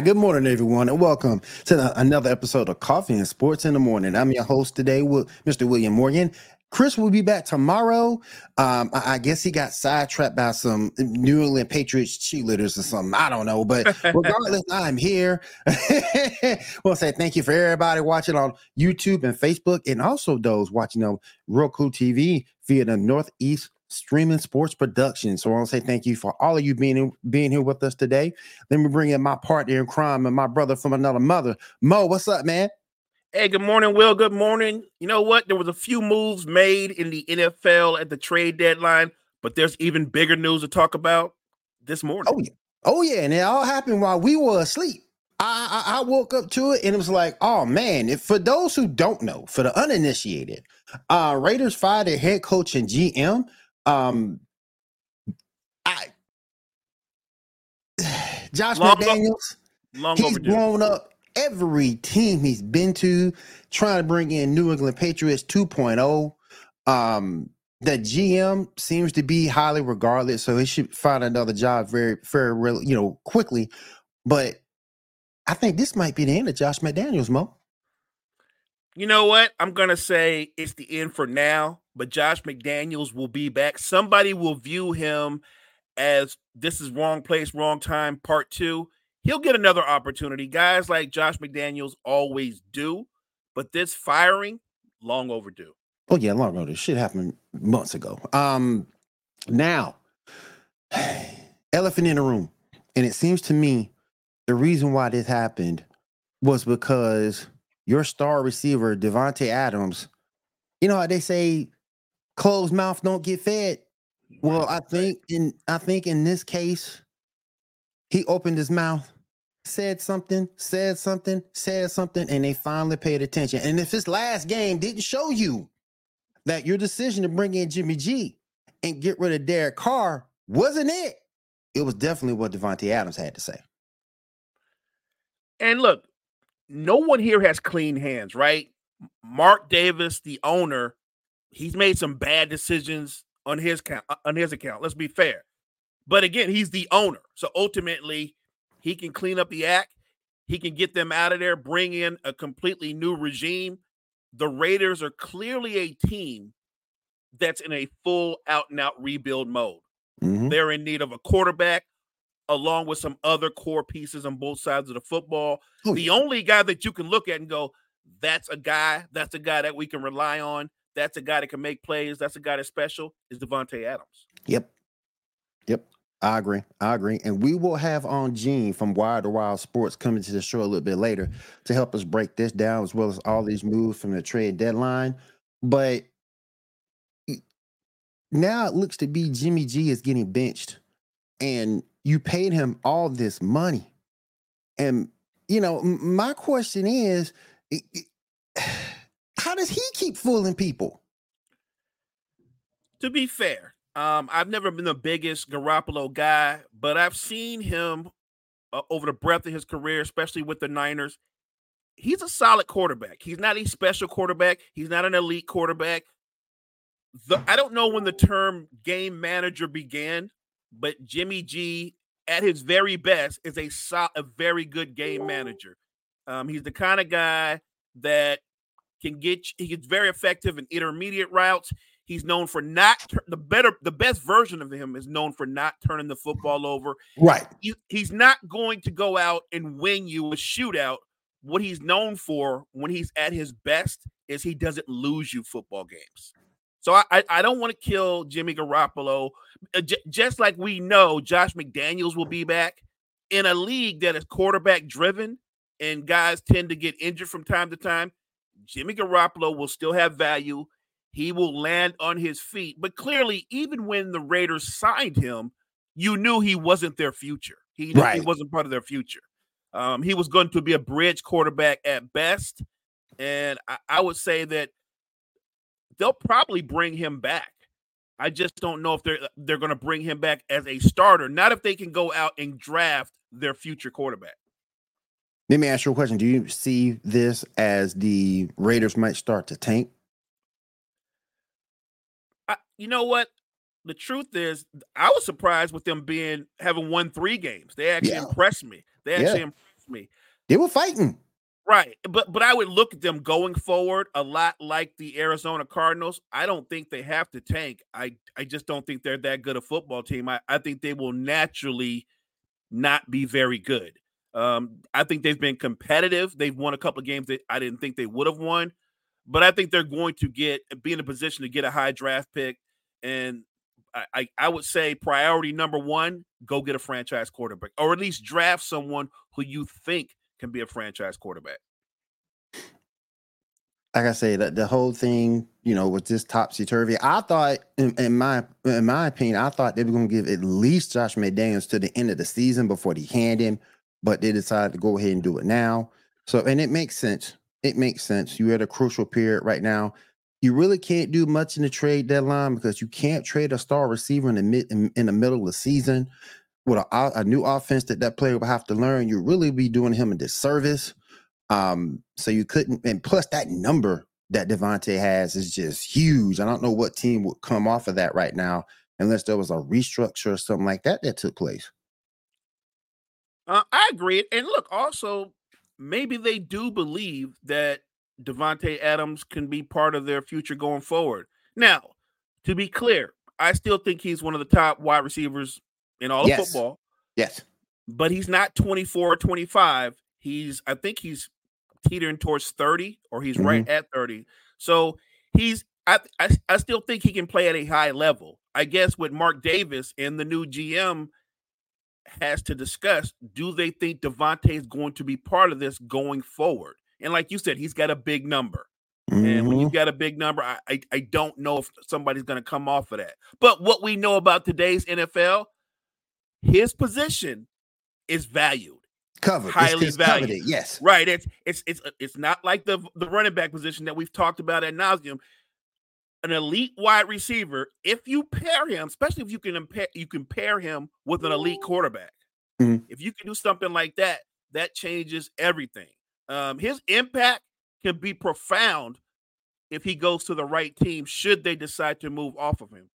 go! Good morning, everyone, and welcome to the, another episode of Coffee and Sports in the Morning. I'm your host today, with Mr. William Morgan. Chris will be back tomorrow. Um, I, I, guess he got sidetracked by some New England Patriots cheerleaders or something. I don't know, but regardless, I'm here. we'll say thank you for everybody watching on YouTube and Facebook, and also those watching on Roku TV via the Northeast Streaming Sports Production. So I want to say thank you for all of you being being here with us today. Let me bring in my partner in crime and my brother from another mother, Mo. What's up, man? Hey, good morning, Will. Good morning. You know what? There was a few moves made in the NFL at the trade deadline, but there's even bigger news to talk about this morning. Oh yeah, oh yeah, and it all happened while we were asleep. I, I, I woke up to it and it was like, oh man! If, for those who don't know, for the uninitiated, uh, Raiders fired their head coach and GM. Um, I Josh long McDaniels, long he's overdue. blown up every team he's been to, trying to bring in New England Patriots 2.0. Um, the GM seems to be highly regarded, so he should find another job very, very, you know, quickly. But I think this might be the end of Josh McDaniels, Mo. You know what? I'm gonna say it's the end for now, but Josh McDaniels will be back. Somebody will view him as this is wrong place, wrong time, part two he'll get another opportunity. Guys like Josh McDaniels always do, but this firing, long overdue. Oh yeah, long overdue. Shit happened months ago. Um, now, elephant in the room, and it seems to me the reason why this happened was because your star receiver Davante Adams. You know how they say closed mouth don't get fed. Well, I think in I think in this case, he opened his mouth said something, said something, said something, and they finally paid attention. And if his last game didn't show you that your decision to bring in Jimmy G and get rid of Derek Carr wasn't it, it was definitely what Davante Adams had to say. And look, no one here has clean hands, right? Mark Davis, the owner, he's made some bad decisions on his count on his account. Let's be fair. But again, he's the owner. So ultimately, he can clean up the act. He can get them out of there, bring in a completely new regime. The Raiders are clearly a team that's in a full out and out rebuild mode. Mm-hmm. They're in need of a quarterback along with some other core pieces on both sides of the football. Oh, the only guy that you can look at and go, that's a guy, that's a guy that we can rely on. That's a guy that can make plays. That's a guy that's special is Davante Adams. Yep. Yep. I agree. I agree. And we will have on Gene from Wild to Wild Sports coming to the show a little bit later to help us break this down as well as all these moves from the trade deadline. But now it looks to be Jimmy G is getting benched and you paid him all this money. And, you know, my question is how does he keep fooling people? To be fair, um, I've never been the biggest Garoppolo guy, but I've seen him uh, over the breadth of his career, especially with the Niners. He's a solid quarterback. He's not a special quarterback. He's not an elite quarterback. The, I don't know when the term game manager began, but Jimmy G, at his very best, is a so, a very good game manager. Um, he's the kind of guy that can get. He gets very effective in intermediate routes. He's known for not the better, the best version of him is known for not turning the football over. Right. He, he's not going to go out and win you a shootout. What he's known for when he's at his best is he doesn't lose you football games. So I, I don't want to kill Jimmy Garoppolo. Uh, j- just like we know Josh McDaniels will be back in a league that is quarterback driven and guys tend to get injured from time to time. Jimmy Garoppolo will still have value he will land on his feet. But clearly, even when the Raiders signed him, you knew he wasn't their future. He, right. he wasn't part of their future. Um, he was going to be a bridge quarterback at best. And I, I would say that they'll probably bring him back. I just don't know if they're uh, they're going to bring him back as a starter. Not if they can go out and draft their future quarterback. Let me ask you a question. Do you see this as the Raiders might start to tank? I, you know what? The truth is, I was surprised with them being having won three games. They actually Yeah. impressed me. They Yeah. actually impressed me. They were fighting. Right. But but I would look at them going forward a lot like the Arizona Cardinals. I don't think they have to tank. I I just don't think they're that good a football team. I, I think they will naturally not be very good. Um, I think they've been competitive. They've won a couple of games that I didn't think they would have won, but I think they're going to get be in a position to get a high draft pick. And I, I, I would say priority number one, go get a franchise quarterback, or at least draft someone who you think can be a franchise quarterback. like I say, that the whole thing, you know, with this topsy turvy. I thought, in, in my in my opinion, I thought they were going to give at least Josh McDaniels to the end of the season before they hand him, but they decided to go ahead and do it now. So, and it makes sense. It makes sense. You're at a crucial period right now. You really can't do much in the trade deadline because you can't trade a star receiver in the mid in, in the middle of the season with a, a new offense that that player will have to learn. You really be doing him a disservice. Um, so you couldn't, and plus that number that Davante has is just huge. I don't know what team would come off of that right now unless there was a restructure or something like that that took place. Uh, I agree. And look, also, maybe they do believe that Davante Adams can be part of their future going forward. Now, to be clear, I still think he's one of the top wide receivers in all Yes. of football, Yes. but he's not 24 or 25. He's, I think he's teetering towards 30 or he's right mm-hmm. at 30. So he's, I, I, I still think he can play at a high level. I guess with Mark Davis and the new GM has to discuss do they think Davante is going to be part of this going forward? And like you said, he's got a big number. And when you've mm-hmm. got a big number, I, I, I don't know if somebody's going to come off of that. But what we know about today's NFL, his position is valued. covered, highly it's valued. coveted, Yes. Right. It's it's it's uh, it's not like the the running back position that we've talked about at nauseum. An elite wide receiver, if you pair him, especially if you can impair, you can pair him with an elite quarterback. Mhm. If you can do something like that, that changes everything. Um, his impact can be profound if he goes to the right team. Should they decide to move off of him?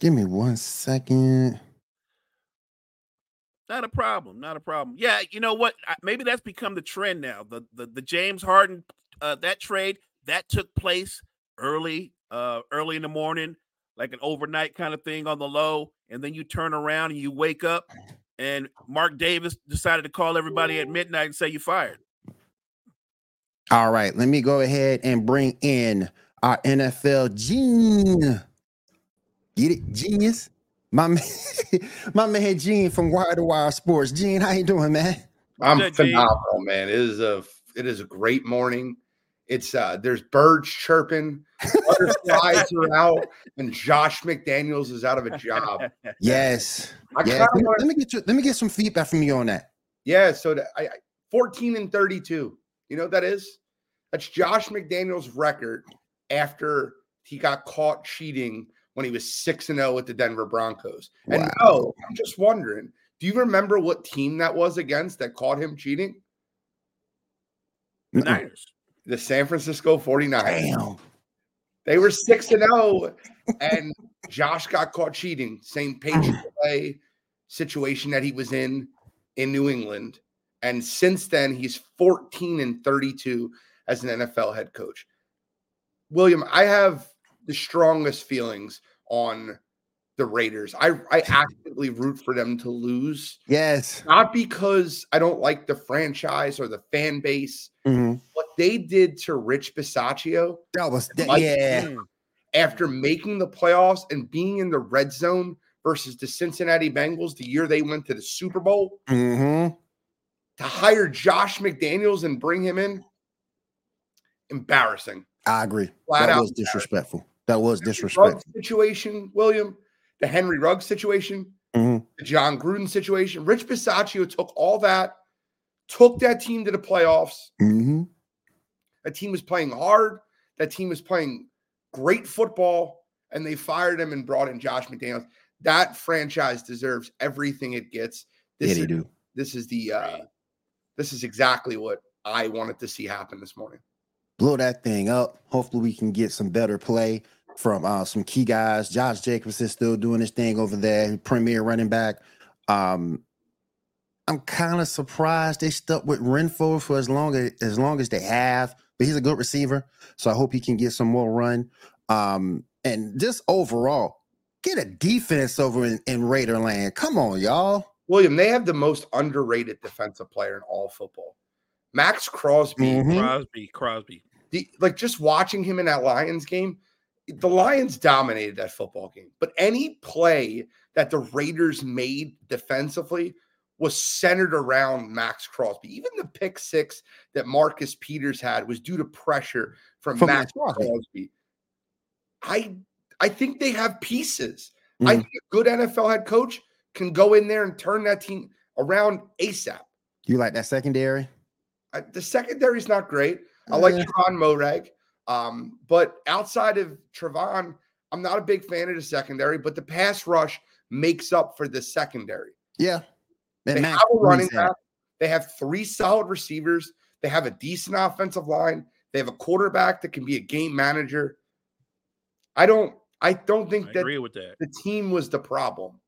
Give me one second. Not a problem. Not a problem. Yeah, you know what? Maybe that's become the trend now. The the, the James Harden uh, that trade that took place early, uh, early in the morning, like an overnight kind of thing on the low, and then you turn around and you wake up, and Mark Davis decided to call everybody at midnight and say you fired. All right, let me go ahead and bring in our NFL gene. Get it, genius. My man, my man Gene from Wire to Wire Sports. Gene, how you doing, man? I'm Good, Gene. phenomenal, man. It is a it is a great morning. It's uh there's birds chirping, butterflies are out, and Josh McDaniels is out of a job. Yes. I yes. Let me, wanna- let me get you. Let me get some feedback from you on that. Yeah, so the, I, I 14 and 32. You know what that is? That's Josh McDaniels' record after he got caught cheating when he was 6 and 0 with the Denver Broncos. And Wow. no, I'm just wondering, do you remember what team that was against that caught him cheating? The Niners. The San Francisco 49ers. Damn. They were 6 and 0 and Josh got caught cheating. Same Patriot play situation that he was in in New England. And since then, he's 14 and 32 as an NFL head coach. William, I have the strongest feelings on the Raiders. I, I actively root for them to lose, Yes. not because I don't like the franchise or the fan base. Mhm. What they did to Rich Bisaccia That was that, yeah. After making the playoffs and being in the red zone versus the Cincinnati Bengals the year they went to the Super Bowl hmm to hire Josh McDaniels and bring him in embarrassing. I agree. Flat that out was disrespectful. That was disrespectful. situation, William, the Henry Ruggs situation, Mhm. the Jon Gruden situation. Rich Bisaccia took all that, took that team to the playoffs. hmm That team was playing hard. That team was playing great football, and they fired him and brought in Josh McDaniels. That franchise deserves everything it gets. This yeah, they is, do. This is the uh, this is exactly what I wanted to see happen this morning. Blow that thing up. Hopefully, we can get some better play from uh, some key guys. Josh Jacobs is still doing his thing over there, premier running back. Um, I'm kind of surprised they stuck with Renfrow for as long as as long as they have, but he's a good receiver, so I hope he can get some more run. Um, and just overall, get a defense over in, in Raider land. Come on, y'all. William, they have the most underrated defensive player in all football. Maxx Crosby, Mhm. Crosby, Crosby. the, like just watching him in that Lions game, the Lions dominated that football game. But any play that the Raiders made defensively was centered around Maxx Crosby. Even the pick six that Marcus Peters had was due to pressure from, From Maxx Crosby. Crosby. I I think they have pieces. I Mhm. think a good NFL head coach can go in there and turn that team around ASAP. You like that secondary? I, the secondary is not great. I like Eh. Trevon Moehrig. Um, but outside of Trevon, I'm not a big fan of the secondary, but the pass rush makes up for the secondary. Yeah. And They Max have a running back. They have three solid receivers. They have a decent offensive line. They have a quarterback that can be a game manager. I don't I don't I think that agree with that. the team was the problem.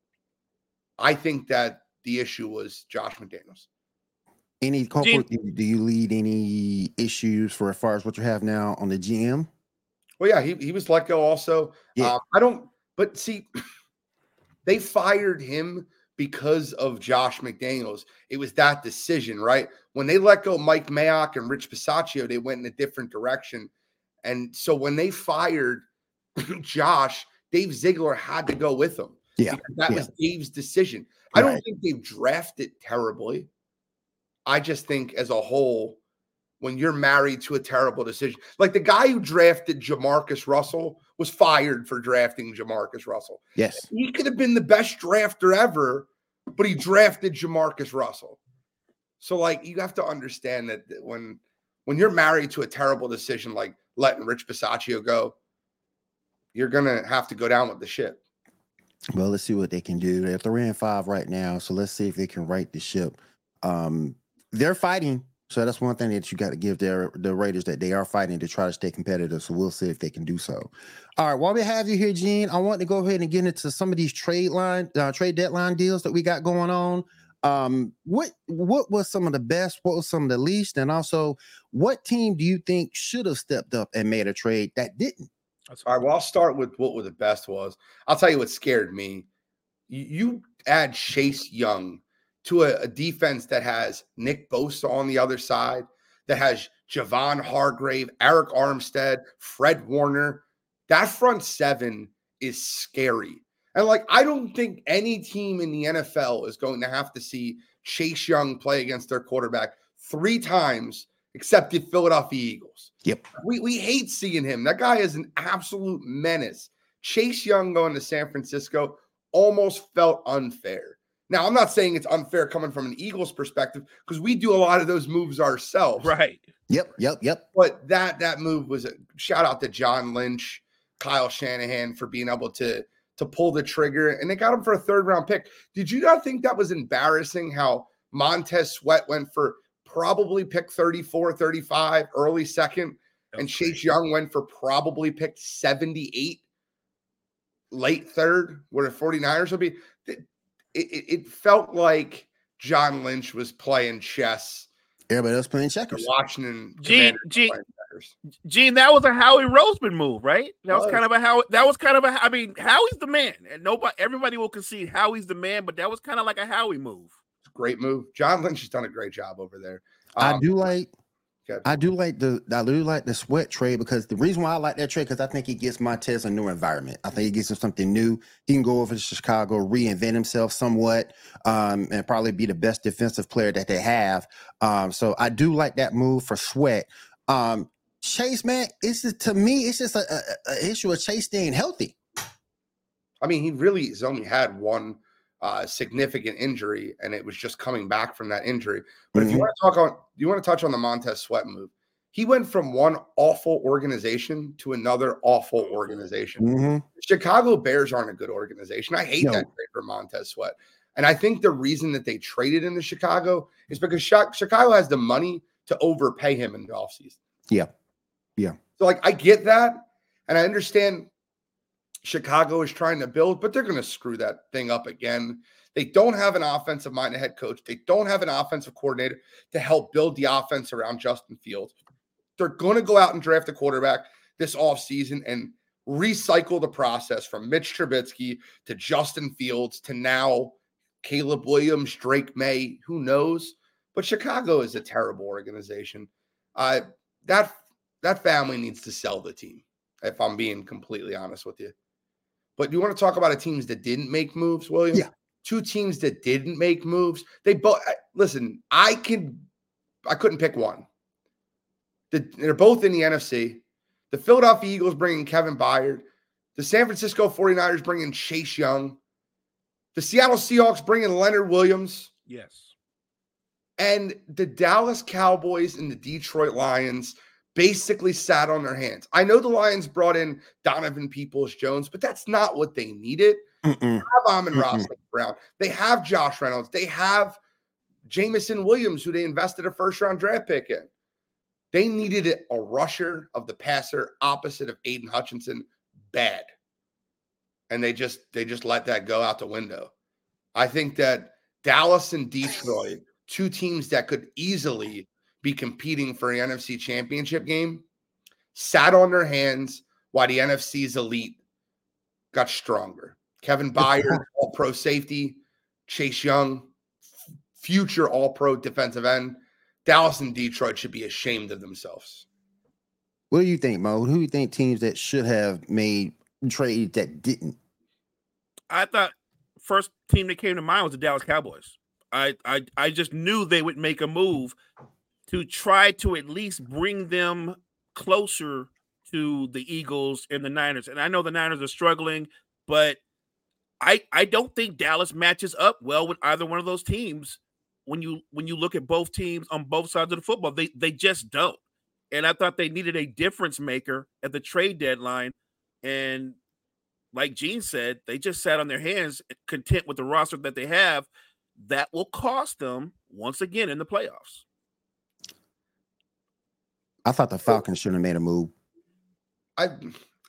I think that the issue was Josh McDaniels. Any Cole, Gene- do do you lead any issues for as far as what you have now on the GM? Well, yeah, he, he was let go also. Yeah. Um, I don't, but see, they fired him because of Josh McDaniels. It was that decision, right? When they let go Mike Mayock and Rich Bisaccia, they went in a different direction. And so when they fired Josh, Dave Ziegler had to go with them. Yeah, that yeah. was Dave's decision. I don't think they've drafted terribly. I just think as a whole, when you're married to a terrible decision, like the guy who drafted Jamarcus Russell was fired for drafting Jamarcus Russell. Yes. He could have been the best drafter ever, but he drafted Jamarcus Russell. So, like, you have to understand that when when you're married to a terrible decision like letting Rich Bisaccia go, you're gonna have to go down with the ship. Well, let's see what they can do. They're three and five right now, so let's see if they can right the ship. Um, they're fighting, so that's one thing that you got to give their the Raiders that they are fighting to try to stay competitive. So we'll see if they can do so. All right, while we have you here, Gene, I want to go ahead and get into some of these trade line uh, trade deadline deals that we got going on. Um, what what was some of the best? What was some of the least? And also, what team do you think should have stepped up and made a trade that didn't? All right. Well, I'll start with what were the best was. I'll tell you what scared me. You add Chase Young to a, a defense that has Nick Bosa on the other side, that has Javon Hargrave, Arik Armstead, Fred Warner. That front seven is scary. And like, I don't think any team in the NFL is going to have to see Chase Young play against their quarterback three times, except the Philadelphia Eagles. Yep. We we hate seeing him. That guy is an absolute menace. Chase Young going to San Francisco almost felt unfair. Now, I'm not saying it's unfair coming from an Eagles perspective because we do a lot of those moves ourselves. right. Yep, yep, yep. But that that move was a shout out to John Lynch, Kyle Shanahan for being able to to pull the trigger, and they got him for a third round pick. Did you not think that was embarrassing? How Montez Sweat went for probably pick 34, 35, early second, That and was Chase crazy. Young went for probably picked 78, late third, where the 49ers will be. It, it, it felt like John Lynch was playing chess. Everybody else playing checkers. Washington Gene, Gene. Gene, that was a Howie Roseman move, right? That was Was. kind of a Howie. That was kind of a. I mean, Howie's the man, and nobody, everybody will concede Howie's the man, but that was kind of like a Howie move. great move. John Lynch has done a great job over there. I Um, do like I do like the I do like the sweat trade because the reason why I like that trade because I think it gives Montez a new environment. I think it gets him something new. He can go over to Chicago, reinvent himself somewhat, um, and probably be the best defensive player that they have. Um, so I do like that move for Sweat. Um, Chase, man, it's just, to me, it's just a, a, a issue of Chase staying healthy. I mean, he really has only had one uh, significant injury, and it was just coming back from that injury. But if you Mhm. want to talk on, you want to touch on the Montez Sweat move. He went from one awful organization to another awful organization. Mhm. Chicago Bears aren't a good organization. I hate No. that trade for Montez Sweat. And I think the reason that they traded into Chicago is because Chicago has the money to overpay him in the offseason. Yeah. Yeah. So, like, I get that. And I understand Chicago is trying to build, but they're going to screw that thing up again. They don't have an offensive minded head coach. They don't have an offensive coordinator to help build the offense around Justin Fields. They're going to go out and draft a quarterback this offseason and recycle the process from Mitch Trubisky to Justin Fields to now Caleb Williams, Drake Maye, who knows? But Chicago is a terrible organization. Uh, that that family needs to sell the team, if I'm being completely honest with you. But you want to talk about a teams that didn't make moves, William? Yeah. Two teams that didn't make moves. They both listen. I can, I couldn't pick one. The, they're both in the NFC. The Philadelphia Eagles bringing Kevin Byard. The San Francisco 49ers bringing Chase Young. The Seattle Seahawks bringing Leonard Williams. Yes. And the Dallas Cowboys and the Detroit Lions basically sat on their hands. I know the Lions brought in Donovan Peoples Jones, but that's not what they needed. Mm-mm. They have Amon-Ra St. Brown. They have Josh Reynolds. They have Jameson Williams, who they invested a first round draft pick in. They needed a rusher of the passer opposite of Aidan Hutchinson bad. And they just they just let that go out the window. I think that Dallas and Detroit, two teams that could easily be competing for an NFC championship game, sat on their hands while the NFC's elite got stronger. Kevin Byard, all pro safety, Chase Young, future all pro defensive end. Dallas and Detroit should be ashamed of themselves. What do you think, Mo? Who do you think teams that should have made trades that didn't? I thought first team that came to mind was the Dallas Cowboys. I I I just knew they would make a move to try to at least bring them closer to the Eagles and the Niners. And I know the Niners are struggling, but I I don't think Dallas matches up well with either one of those teams. When you when you look at both teams on both sides of the football, they they just don't. And I thought they needed a difference maker at the trade deadline. And like Gene said, they just sat on their hands, content with the roster that they have. That will cost them once again in the playoffs. I thought the Falcons should have made a move. I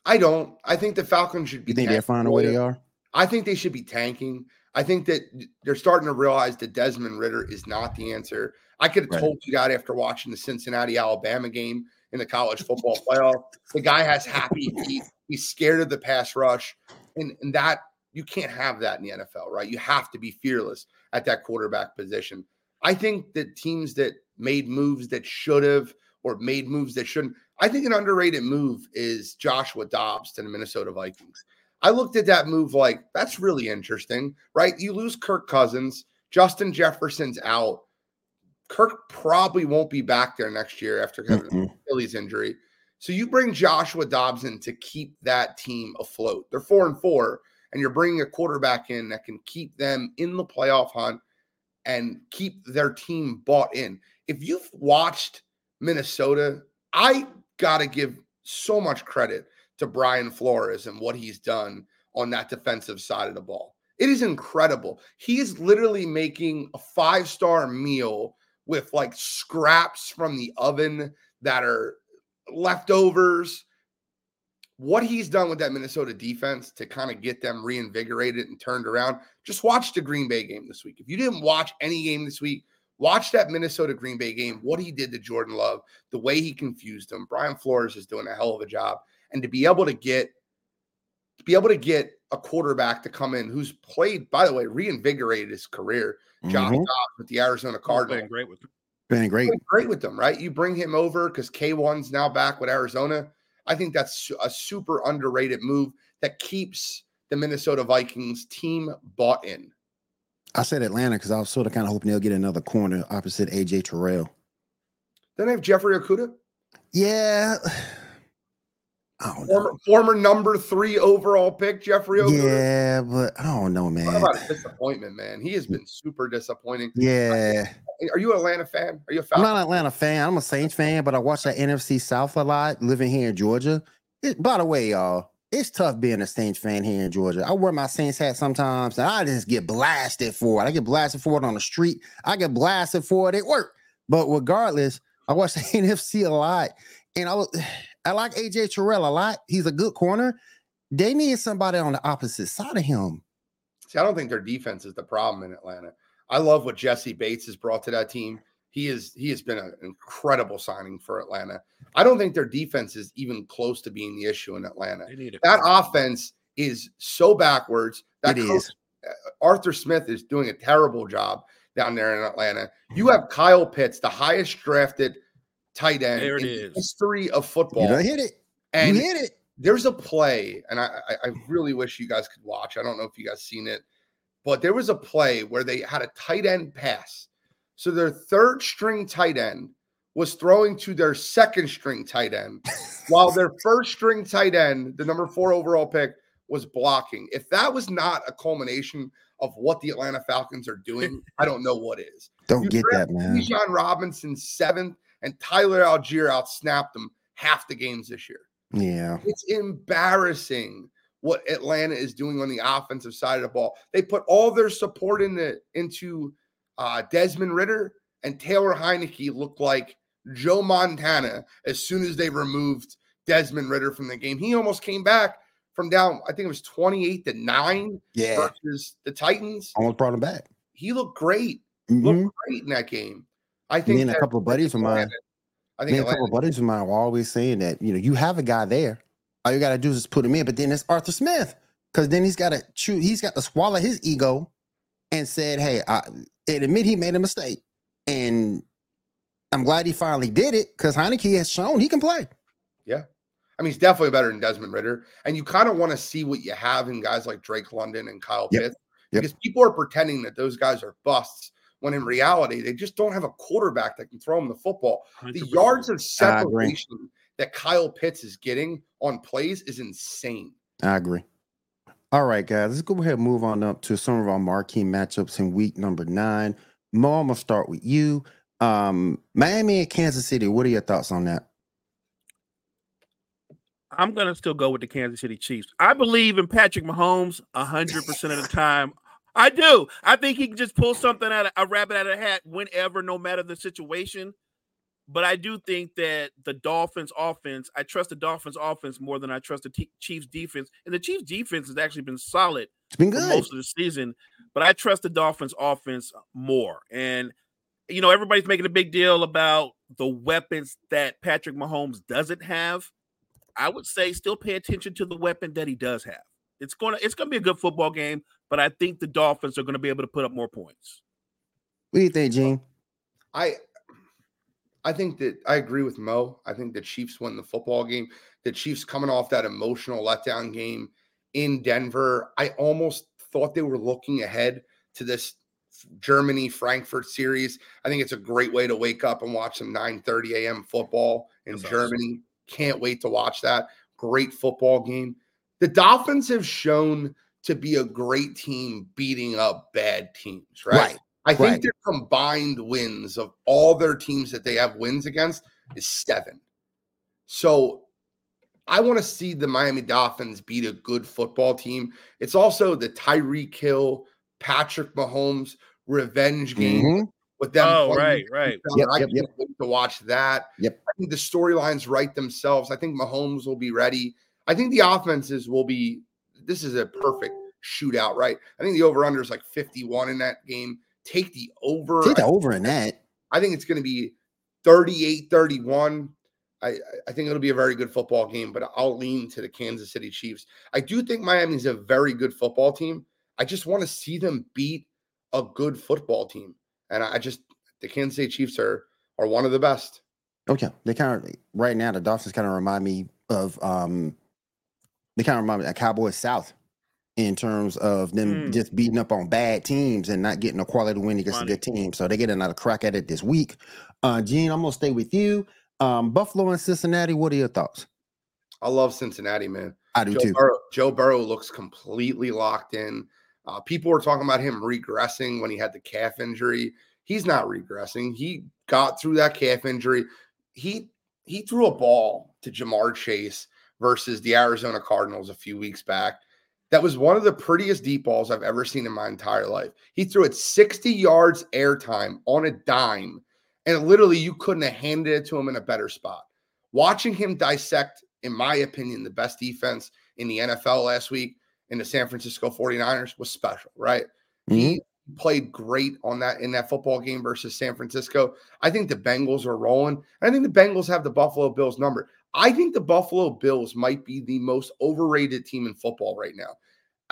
I don't. I think the Falcons should be You think they're fine the way they are? I think they should be tanking. I think that they're starting to realize that Desmond Ridder is not the answer. I could have Right. told you that after watching the Cincinnati Alabama game in the college football playoff. The guy has happy feet. He's scared of the pass rush. And, and that you can't have that in the NFL, right? You have to be fearless at that quarterback position. I think that teams that made moves that should have or made moves that shouldn't, I think an underrated move is Joshua Dobbs to the Minnesota Vikings. I looked at that move like that's really interesting, right? You lose Kirk Cousins, Justin Jefferson's out. Kirk probably won't be back there next year after having an injury. So you bring Joshua Dobbs in to keep that team afloat. They're four and four, and you're bringing a quarterback in that can keep them in the playoff hunt and keep their team bought in. If you've watched Minnesota, I got to give so much credit to Brian Flores and what he's done on that defensive side of the ball. It is incredible. He is literally making a five star meal with like scraps from the oven that are leftovers. What he's done with that Minnesota defense to kind of get them reinvigorated and turned around. Just watch the Green Bay game this week. If you didn't watch any game this week, watch that Minnesota Green Bay game. What he did to Jordan Love, the way he confused him. Brian Flores is doing a hell of a job. And to be able to get to be able to get a quarterback to come in who's played, by the way, reinvigorated his career. Josh Mhm. Dobbs with the Arizona He's playing Cardinals. great with Been great. Played great with them, right? You bring him over because K1's now back with Arizona. I think that's a super underrated move that keeps the Minnesota Vikings team bought in. I said Atlanta because I was sort of kind of hoping they'll get another corner opposite AJ Terrell. Then they have Jeffrey Okudah. Yeah. I don't know. Former, former number three overall pick, Jeffrey Okudah. Yeah, but I don't know, What man. about a disappointment, man? He has been super disappointing. Yeah, Are you an Atlanta fan? Are you a Falcons? I'm not an Atlanta fan. I'm a Saints fan, but I watch that NFC South a lot. Living here in Georgia. It, by the way, y'all, it's tough being a Saints fan here in Georgia. I wear my Saints hat sometimes, and I just get blasted for it. I get blasted for it on the street. I get blasted for it at work. But regardless, I watch the NFC a lot, and I I like AJ Terrell a lot. He's a good corner. They need somebody on the opposite side of him. See, I don't think their defense is the problem in Atlanta. I love what Jessie Bates has brought to that team. He is he has been an incredible signing for Atlanta. I don't think their defense is even close to being the issue in Atlanta. They need That offense is so backwards. That It coach, is. Uh, Arthur Smith is doing a terrible job down there in Atlanta. You have Kyle Pitts, the highest drafted tight end There it in is. history of football. done hit it. and you hit it. there's a play, and I, I I really wish you guys could watch. I don't know if you guys seen it, but there was a play where they had a tight end pass. So their third string tight end was throwing to their second string tight end, while their first string tight end, the number four overall pick, was blocking. If that was not a culmination of what the Atlanta Falcons are doing, I don't know what is. Don't You get that, man. Bijan Robinson seventh, and Tyler Allgeier outsnapped them half the games this year. Yeah. It's embarrassing what Atlanta is doing on the offensive side of the ball. They put all their support in the, into uh, Desmond Ridder and Taylor Heinicke looked like Joe Montana as soon as they removed Desmond Ridder from the game. He almost came back from down, I think it was 28 to 9 Yeah. versus the Titans. Almost brought him back. He looked great. Mhm. Looked great in that game. I think and a couple of buddies of mine. I think and a couple of buddies of mine were always saying that you know you have a guy there. All you got to do is put him in. But then it's Arthur Smith because then he's got to chew. He's got to swallow his ego and said, "Hey, I and admit he made a mistake." And I'm glad he finally did it because Heinicke has shown he can play. Yeah. I mean, he's definitely better than Desmond Ridder. And you kind of want to see what you have in guys like Drake London and Kyle Yep. Pitts Yep. because people are pretending that those guys are busts when in reality they just don't have a quarterback that can throw them the football. The 100%. yards of separation that Kyle Pitts is getting on plays is insane. I agree. All right, guys, let's go ahead and move on up to some of our marquee matchups in week number nine. Mo, I'm gonna start with you. Um, Miami and Kansas City. What are your thoughts on that? I'm gonna still go with the Kansas City Chiefs. I believe in Patrick Mahomes hundred percent of the time. I do. I think he can just pull something out of a rabbit out of a hat whenever, no matter the situation. But I do think that the Dolphins offense, I trust the Dolphins offense more than I trust the T- Chiefs defense. And the Chiefs defense has actually been solid It's been for good. most of the season, but I trust the Dolphins offense more. And you know, everybody's making a big deal about the weapons that Patrick Mahomes doesn't have. I would say still pay attention to the weapon that he does have. It's gonna it's gonna be a good football game, but I think the Dolphins are gonna be able to put up more points. What do you think, Gene? I I think that I agree with Mo. I think the Chiefs won the football game. The Chiefs coming off that emotional letdown game in Denver. I almost thought they were looking ahead to this Germany Frankfurt series. I think it's a great way to wake up and watch some 9:30 a.m. football in That's awesome. Germany. Can't wait to watch that. Great football game. The Dolphins have shown to be a great team beating up bad teams, right? Right. I think Right. their combined wins of all their teams that they have wins against is seven. So I want to see the Miami Dolphins beat a good football team. It's also the Tyreek Hill, Patrick Mahomes revenge game Mhm. with them. Oh, right, right. Yep, I yep, can't yep. wait to watch that. Yep. I think the storylines write themselves. I think Mahomes will be ready. I think the offenses will be. This is a perfect shootout, right? I think the over under is like 51 in that game. Take the over. Take the over in that. I think it's going to be 38 31. I, I- think it'll be a very good football game, but I'll lean to the Kansas City Chiefs. I do think Miami's a very good football team. I just want to see them beat a good football team. And I I just, the Kansas City Chiefs are are one of the best. Okay. They kind of right now the Dolphins kind of remind me of um they kind of remind me of Cowboys South in terms of them Mm. just beating up on bad teams and not getting a quality win against Funny. a good team. So they get another crack at it this week. Uh Gene, I'm gonna stay with you. Um Buffalo and Cincinnati, what are your thoughts? I love Cincinnati, man. I do Joe too. Burrow, Joe Burrow looks completely locked in. Uh, people were talking about him regressing when he had the calf injury. He's not regressing. He got through that calf injury. He he threw a ball to Ja'Marr Chase versus the Arizona Cardinals a few weeks back. That was one of the prettiest deep balls I've ever seen in my entire life. He threw it 60 yards airtime on a dime, and literally you couldn't have handed it to him in a better spot. Watching him dissect, in my opinion, the best defense in the NFL last week in the San Francisco 49ers was special, right? He mm-hmm. played great on that in that football game versus San Francisco. I think the Bengals are rolling. I think the Bengals have the Buffalo Bills number. I think the Buffalo Bills might be the most overrated team in football right now.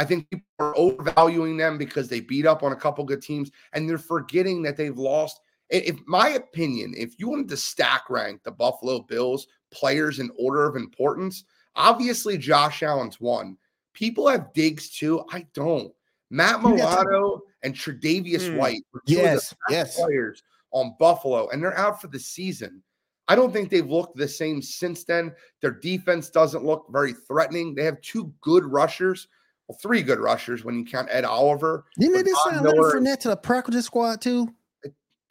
I think people are overvaluing them because they beat up on a couple good teams and they're forgetting that they've lost. If my opinion, if you wanted to stack rank the Buffalo Bills players in order of importance, obviously Josh Allen's one. People have digs too. I don't. Matt Milano and Tre'Davious Hmm. White were two of the best yes. players on Buffalo, and they're out for the season. I don't think they've looked the same since then. Their defense doesn't look very threatening. They have two good rushers, well, three good rushers when you count Ed Oliver. Didn't they just sign Leonard Fournette to the practice squad too?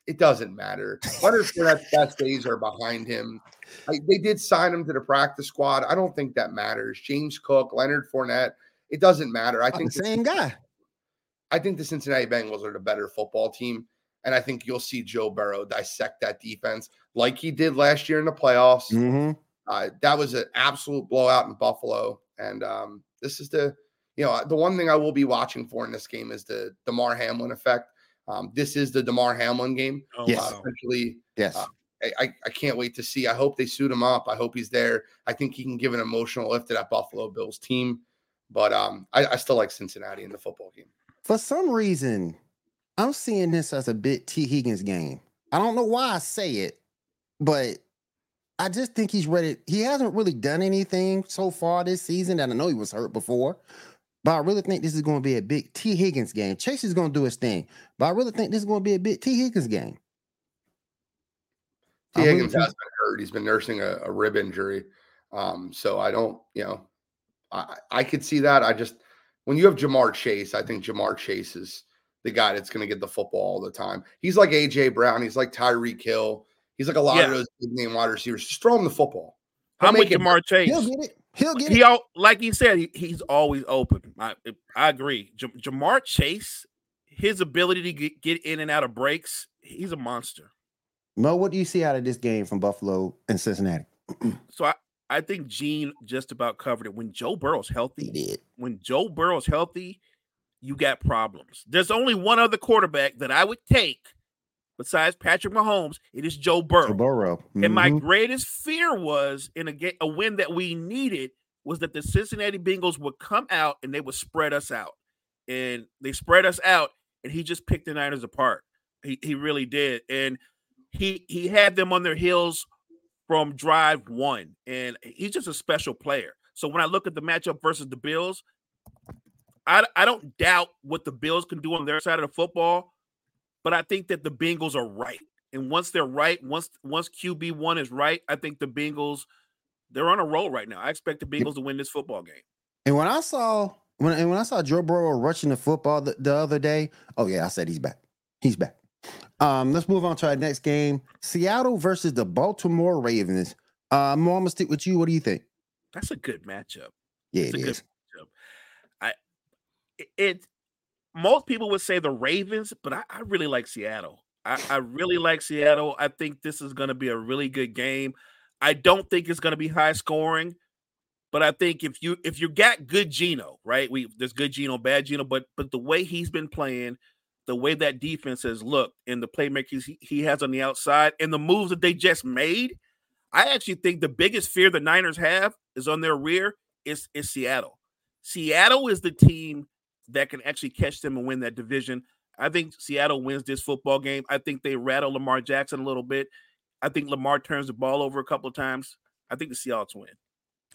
It doesn't matter. Leonard Fournette's best days are behind him. I, they did sign him to the practice squad. I don't think that matters. James Cook, Leonard Fournette, it doesn't matter. I Oh, think the same guy. I think the Cincinnati Bengals are the better football team. And I think you'll see Joe Burrow dissect that defense like he did last year in the playoffs. hmm Uh, that was an absolute blowout in Buffalo. And um, this is the, you know, the one thing I will be watching for in this game is the Damar Hamlin effect. Um, this is the Damar Hamlin game. Oh, Yes. Uh, wow. essentially, Yes. Uh, I, I, I can't wait to see. I hope they suit him up. I hope he's there. I think he can give an emotional lift to that Buffalo Bills team. But um, I, I still like Cincinnati in the football game. For some reason, I'm seeing this as a bit Tee Higgins game. I don't know why I say it, but I just think he's ready. He hasn't really done anything so far this season. And I know he was hurt before, but I really think this is going to be a big Tee Higgins game. Chase is going to do his thing, but I really think this is going to be a big Tee Higgins game. T. I really Higgins think- has been hurt. He's been nursing a, a rib injury. Um, so I don't, you know, I, I could see that. I just, when you have Ja'Marr Chase, I think Ja'Marr Chase is the guy that's going to get the football all the time. He's like AJ Brown. He's like Tyreek Hill. He's like a lot of those big name wide receivers. Just throw him the football. He'll I'm with make it- Ja'Marr Chase. He'll get it. He'll get He it. all like he said, he, he's always open. I I agree. J- Ja'Marr Chase, his ability to get, get in and out of breaks, he's a monster. Mo, what do you see out of this game from Buffalo and Cincinnati? So I, I think Gene just about covered it. When Joe Burrow's He healthy, did. when Joe Burrow's healthy, you got problems. There's only one other quarterback that I would take besides Patrick Mahomes. It is Joe Burrow. Joe Burrow. And my Mhm. greatest fear was in a game, a win that we needed was that the Cincinnati Bengals would come out and they would spread us out. And they spread us out, and he just picked the Niners apart. He he really did. And he he had them on their heels from drive one. And he's just a special player. So when I look at the matchup versus the Bills, I, I don't doubt what the Bills can do on their side of the football, but I think that the Bengals are right. And once they're right, once once QB one is right, I think the Bengals they're on a roll right now. I expect the Bengals to win this football game. And when I saw when and when I saw Joe Burrow rushing the football the, the other day, oh yeah, I said he's back. He's back. Um, let's move on to our next game: Seattle versus the Baltimore Ravens. Uh, Mo, I'm gonna stick with you. What do you think? That's a good matchup. Yeah, It's it a good matchup. I it most people would say the Ravens, but I, I really like Seattle. I, I really like Seattle. I think this is going to be a really good game. I don't think it's going to be high scoring, but I think if you if you got good Geno, right? We there's good Geno, bad Geno, but but the way he's been playing, the way that defense has looked, and the playmakers he, he has on the outside, and the moves that they just made, I actually think the biggest fear the Niners have is on their rear is is Seattle. Seattle is the team that can actually catch them and win that division. I think Seattle wins this football game. I think they rattle Lamar Jackson a little bit. I think Lamar turns the ball over a couple of times. I think the Seahawks win.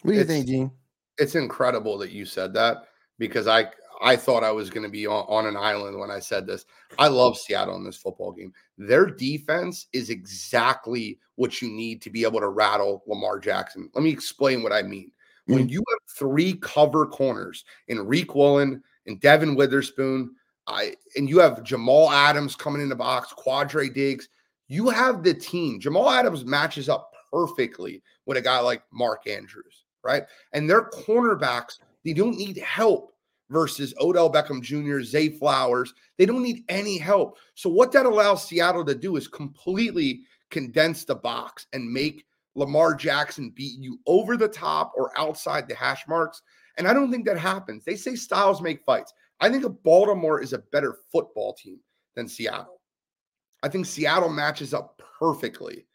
What do you It's- think, Gene? It's incredible that you said that because I I thought I was going to be on, on an island when I said this. I love Seattle in this football game. Their defense is exactly what you need to be able to rattle Lamar Jackson. Let me explain what I mean. When mm. you have three cover corners in Riq Woolen and Devon Witherspoon, I and you have Jamal Adams coming in the box, Quandre Diggs, you have the team. Jamal Adams matches up perfectly with a guy like Mark Andrews, right? And their cornerbacks, they don't need help versus Odell Beckham Jr., Zay Flowers. They don't need any help. So, what that allows Seattle to do is completely condense the box and make Lamar Jackson beat you over the top or outside the hash marks. And I don't think that happens. They say styles make fights. I think Baltimore is a better football team than Seattle. I think Seattle matches up perfectly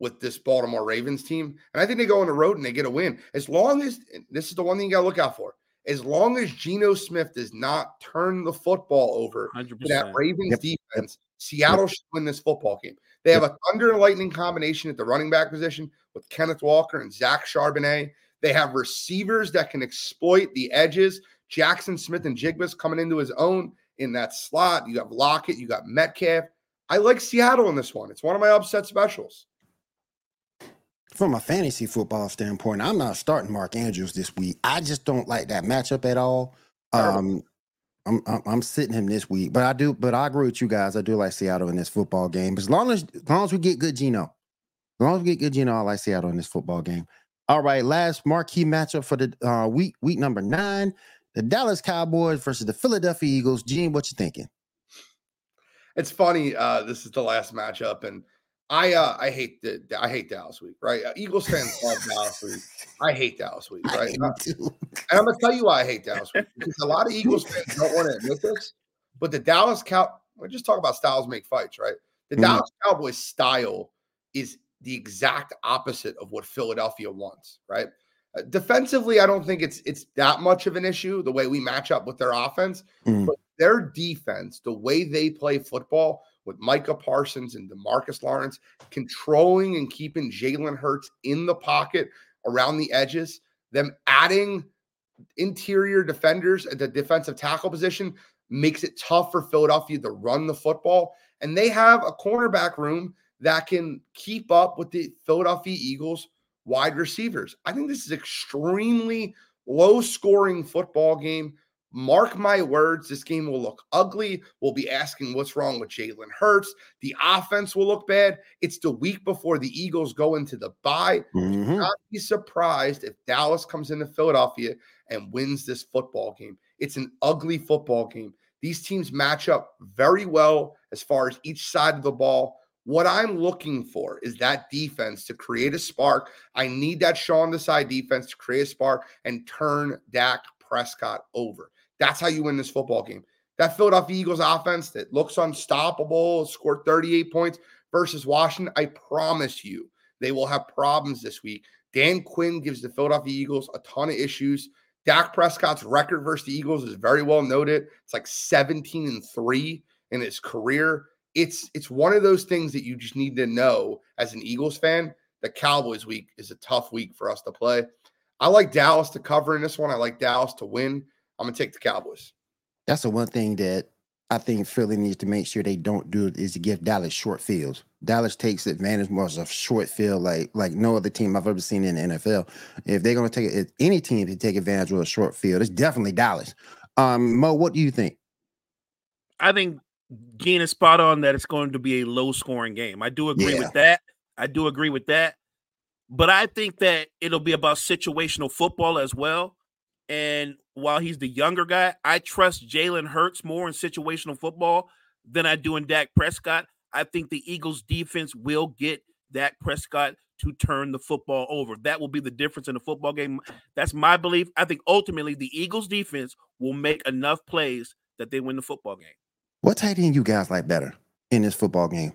with this Baltimore Ravens team. And I think they go on the road and they get a win. As long as this is the one thing you got to look out for. As long as Geno Smith does not turn the football over 100%. to that Ravens yep. defense, Seattle should win this football game. They have a thunder and lightning combination at the running back position with Kenneth Walker and Zach Charbonnet. They have receivers that can exploit the edges. Jackson Smith-Njigba's coming into his own in that slot. You have Lockett, you got Metcalf. I like Seattle in this one. It's one of my upset specials from a fantasy football standpoint, I'm not starting Mark Andrews this week. I just don't like that matchup at all. Um, I'm, I'm, I'm sitting him this week, but I do. But I agree with you guys. I do like Seattle in this football game. As long as as long as we get good Geno, as long as we get good Geno, I like Seattle in this football game. All right, last marquee matchup for the uh, week week number nine: the Dallas Cowboys versus the Philadelphia Eagles. Gene, what you thinking? It's funny. Uh, this is the last matchup, and I uh, I hate the I hate Dallas week, right? Uh, Eagles fans love Dallas week. I hate Dallas week, right? And I'm gonna tell you why I hate Dallas week because a lot of Eagles fans don't want to admit this, but the Dallas Cow we just talk about styles make fights, right? The mm Dallas Cowboys style is the exact opposite of what Philadelphia wants, right? Uh, defensively, I don't think it's it's that much of an issue the way we match up with their offense, mm but their defense, the way they play football with Micah Parsons and Demarcus Lawrence, controlling and keeping Jalen Hurts in the pocket around the edges, them adding interior defenders at the defensive tackle position makes it tough for Philadelphia to run the football. And they have a cornerback room that can keep up with the Philadelphia Eagles wide receivers. I think this is extremely low scoring football game Mark my words, this game will look ugly. We'll be asking what's wrong with Jalen Hurts. The offense will look bad. It's the week before the Eagles go into the bye. Mm-hmm. Not be surprised if Dallas comes into Philadelphia and wins this football game. It's an ugly football game. These teams match up very well as far as each side of the ball. What I'm looking for is that defense to create a spark. I need that Sean Desai defense to create a spark and turn Dak Prescott over. That's how you win this football game. That Philadelphia Eagles offense that looks unstoppable, scored 38 points versus Washington. I promise you, they will have problems this week. Dan Quinn gives the Philadelphia Eagles a ton of issues. Dak Prescott's record versus the Eagles is very well noted. It's like 17 and 3 in his career. It's it's one of those things that you just need to know as an Eagles fan. The Cowboys week is a tough week for us to play. I like Dallas to cover in this one. I like Dallas to win. I'm gonna take the Cowboys. That's the one thing that I think Philly needs to make sure they don't do is to give Dallas short fields. Dallas takes advantage more of short field like like no other team I've ever seen in the NFL. If they're gonna take it, any team to take advantage of a short field, it's definitely Dallas. Um, Mo, what do you think? I think Gene is spot on that it's going to be a low scoring game. I do agree yeah. with that. I do agree with that. But I think that it'll be about situational football as well. And while he's the younger guy, I trust Jalen Hurts more in situational football than I do in Dak Prescott. I think the Eagles defense will get Dak Prescott to turn the football over. That will be the difference in the football game. That's my belief. I think ultimately the Eagles defense will make enough plays that they win the football game. What tight end you guys like better in this football game?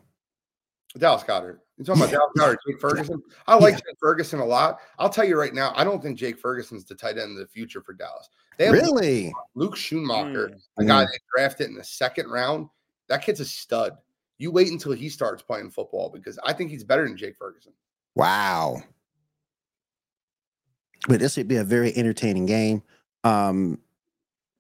Dallas Goedert. You're talking about Dallas Goedert, Jake Ferguson? I like yeah. Jake Ferguson a lot. I'll tell you right now, I don't think Jake Ferguson's the tight end of the future for Dallas. They have really Luke Schoonmaker, mm. a guy mm. they drafted in the second round. That kid's a stud. You wait until he starts playing football because I think he's better than Jake Ferguson. Wow. But this would be a very entertaining game. Um,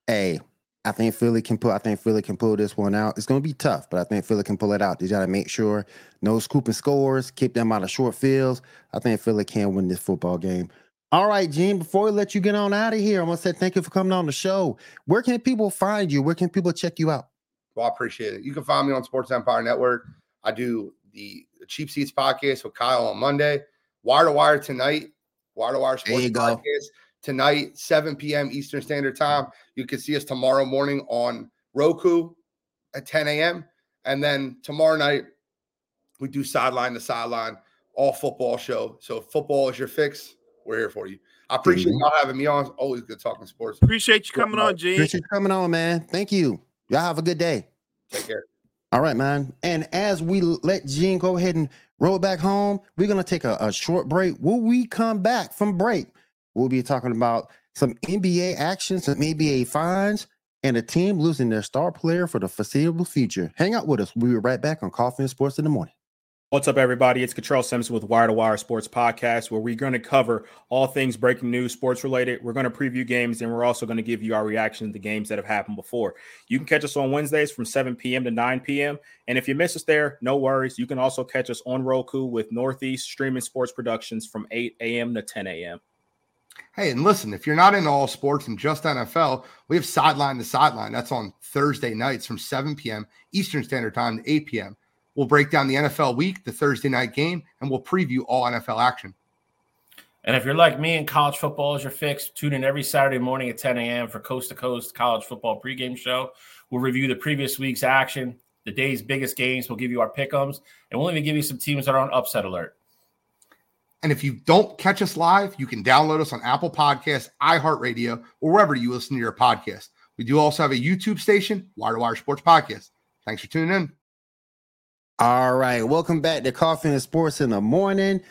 a I think Philly can pull. I think Philly can pull this one out. It's going to be tough, but I think Philly can pull it out. They got to make sure no scooping scores, keep them out of short fields. I think Philly can win this football game. All right, Gene, before we let you get on out of here, I want to say thank you for coming on the show. Where can people find you? Where can people check you out? Well, I appreciate it. You can find me on Sports Empire Network. I do the Cheap Seats podcast with Kyle on Monday. Wire to Wire tonight. Wire to Wire Sports go. podcast tonight, 7 p.m. Eastern Standard Time. You can see us tomorrow morning on Roku at 10 a.m. And then tomorrow night, we do sideline to sideline, all football show. So if football is your fix, we're here for you. I appreciate y'all having me on. Always good talking sports. Appreciate you coming on, Gene. Appreciate you coming on, man. Thank you. Y'all have a good day. Take care. All right, man. And as we let Gene go ahead and roll back home, we're going to take a, a short break. When we come back from break, we'll be talking about some NBA action, some NBA fines, and a team losing their star player for the foreseeable future. Hang out with us. We'll be right back on Coffee and Sports in the morning. What's up, everybody? It's Control Simpson with Wire to Wire Sports Podcast, where we're going to cover all things breaking news, sports related. We're going to preview games, and we're also going to give you our reaction to the games that have happened before. You can catch us on Wednesdays from 7 p.m. to 9 p.m. And if you miss us there, no worries. You can also catch us on Roku with Northeast Streaming Sports Productions from 8 a.m. to 10 a.m. Hey, and listen, if you're not into all sports and just NFL, we have Sideline to Sideline. That's on Thursday nights from 7 p.m. Eastern Standard Time to 8 p.m. We'll break down the NFL week, the Thursday night game, and we'll preview all NFL action. And if you're like me and college football is your fix, tune in every Saturday morning at 10 a.m. for Coast to Coast College Football pregame show. We'll review the previous week's action, the day's biggest games. We'll give you our pickums, and we'll even give you some teams that are on upset alert. And if you don't catch us live, you can download us on Apple Podcasts, iHeartRadio, or wherever you listen to your podcast. We do also have a YouTube station, Wire to Wire Sports Podcast. Thanks for tuning in. All right. Welcome back to Coffee and Sports in the morning.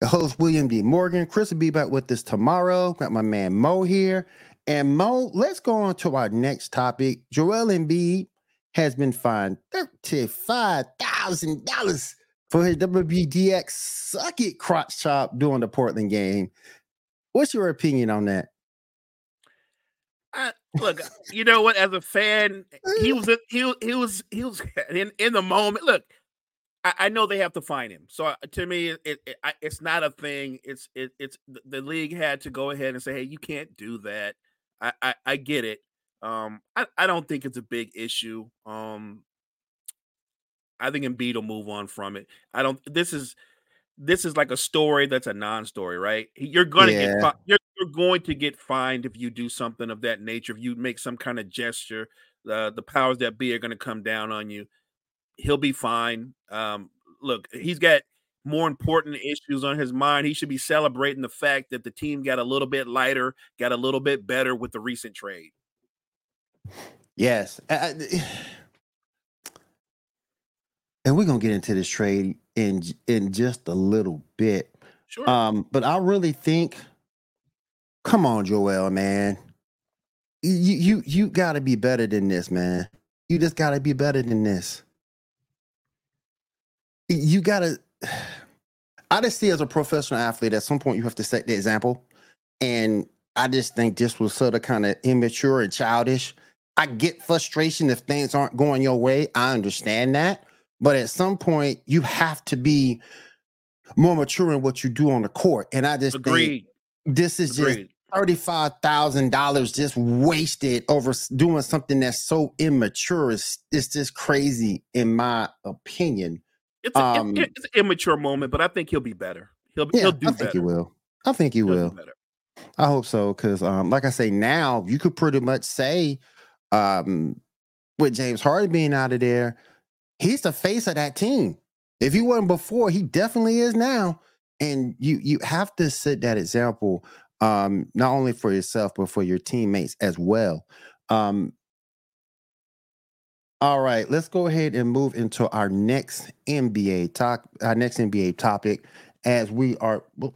The host, William D. Morgan. Chris will be back with us tomorrow. Got my man Mo here. And Mo, let's go on to our next topic. Joel Embiid has been fined $35,000 for his WBDX suck it crotch chop during the Portland game. What's your opinion on that? Look, you know what? As a fan, he was he he was he was in in the moment. Look, I, I know they have to find him. So uh, to me, it, it I, it's not a thing. It's it, it's the- the league had to go ahead and say, hey, you can't do that. I I, I get it. Um, I, I don't think it's a big issue. Um, I think Embiid will move on from it. I don't. This is this is like a story that's a non-story, right? You're gonna Yeah. get fi- you're, you're going to get fined if you do something of that nature. If you make some kind of gesture, the the powers that be are going to come down on you. He'll be fine. Um, look, he's got more important issues on his mind. He should be celebrating the fact that the team got a little bit lighter, got a little bit better with the recent trade. Yes. I- I- and we're gonna get into this trade in in just a little bit. Sure. Um, but I really think, come on, Joel, man. You you you gotta be better than this, man. You just gotta be better than this. You gotta I just see as a professional athlete, at some point you have to set the example. And I just think this was sort of kind of immature and childish. I get frustration if things aren't going your way. I understand that. But at some point, you have to be more mature in what you do on the court. And I just think this is just thirty-five thousand dollars just wasted over doing something that's so immature. It's, it's just crazy, in my opinion. It's, a, um, it- it's an immature moment, but I think he'll be better. He'll Yeah, he'll do I better. think he will. I think he He'll will. I hope so, because um, like I say, now you could pretty much say, um, with James Harden being out of there, he's the face of that team. If he wasn't before, he definitely is now. And you you have to set that example, um, not only for yourself but for your teammates as well. Um, all right, let's go ahead and move into our next NBA talk. Our next NBA topic, as we are. well,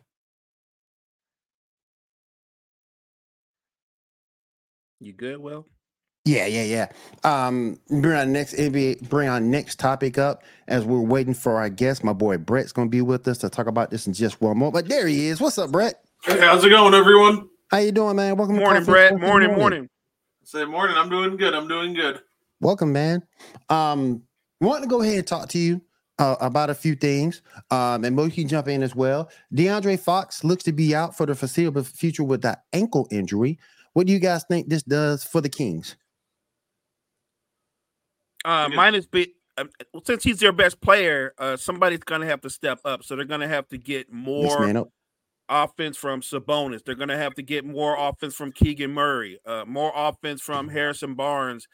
You good, Will? Yeah, yeah, yeah. Um, bring our next NBA, bring our next topic up as we're waiting for our guest. My boy Brett's gonna be with us to talk about this in just one more. But there he is. What's up, Brett? Hey, how's it going, everyone? How you doing, man? Welcome. Morning, Coffee Brett. Sports in Morning, morning. Say morning. I'm doing good. I'm doing good. Welcome, man. Um, want to go ahead and talk to you uh, about a few things, um, and Mo can jump in as well. De'Aaron Fox looks to be out for the foreseeable future with that ankle injury. What do you guys think this does for the Kings? Uh, minus B. Uh, since he's their best player, uh, somebody's going to have to step up. So they're going to have to get more offense from Sabonis. They're going to have to get more offense from Keegan Murray, uh, more offense from Harrison Barnes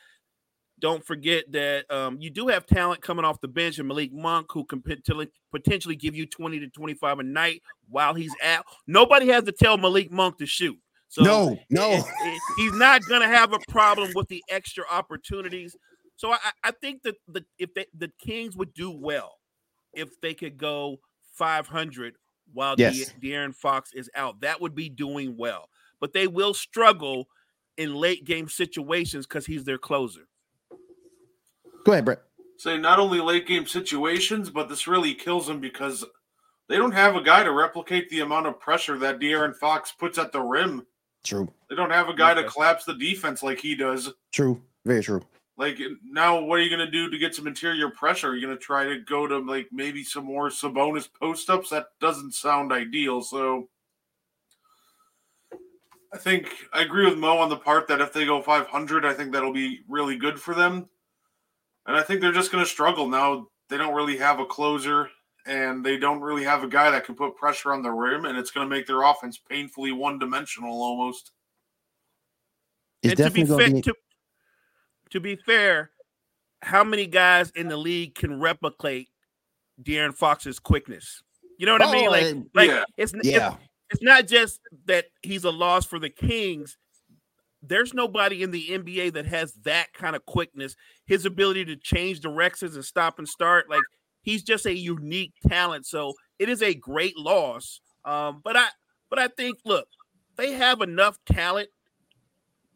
don't forget that um, you do have talent coming off the bench and Malik Monk who can potentially give you 20 to 25 a night while he's out. Nobody has to tell Malik Monk to shoot. So no, no, it, it, he's not going to have a problem with the extra opportunities. So I, I think that the if they, the Kings would do well if they could go 500 while yes. De, De'Aaron Fox is out. That would be doing well, but they will struggle in late game situations because he's their closer. Go ahead, Brett. Say not only late game situations, but this really kills them because they don't have a guy to replicate the amount of pressure that De'Aaron Fox puts at the rim. True. They don't have a guy okay. to collapse the defense like he does. True. Very true. Like now, what are you going to do to get some interior pressure? Are you going to try to go to like maybe some more Sabonis post ups? That doesn't sound ideal. So I think I agree with Mo on the part that if they go 500, I think that'll be really good for them. And I think they're just going to struggle now. They don't really have a closer and they don't really have a guy that can put pressure on the rim, and it's going to make their offense painfully one dimensional almost. It's and to be, fair, be... To, to be fair, how many guys in the league can replicate De'Aaron Fox's quickness? You know what oh, I mean? Oh, like, like yeah. it's yeah. It's, it's not just that he's a loss for the Kings there's nobody in the NBA that has that kind of quickness. His ability to change directions and stop and start, like he's just a unique talent. So it is a great loss. Um, but I but I think look, they have enough talent,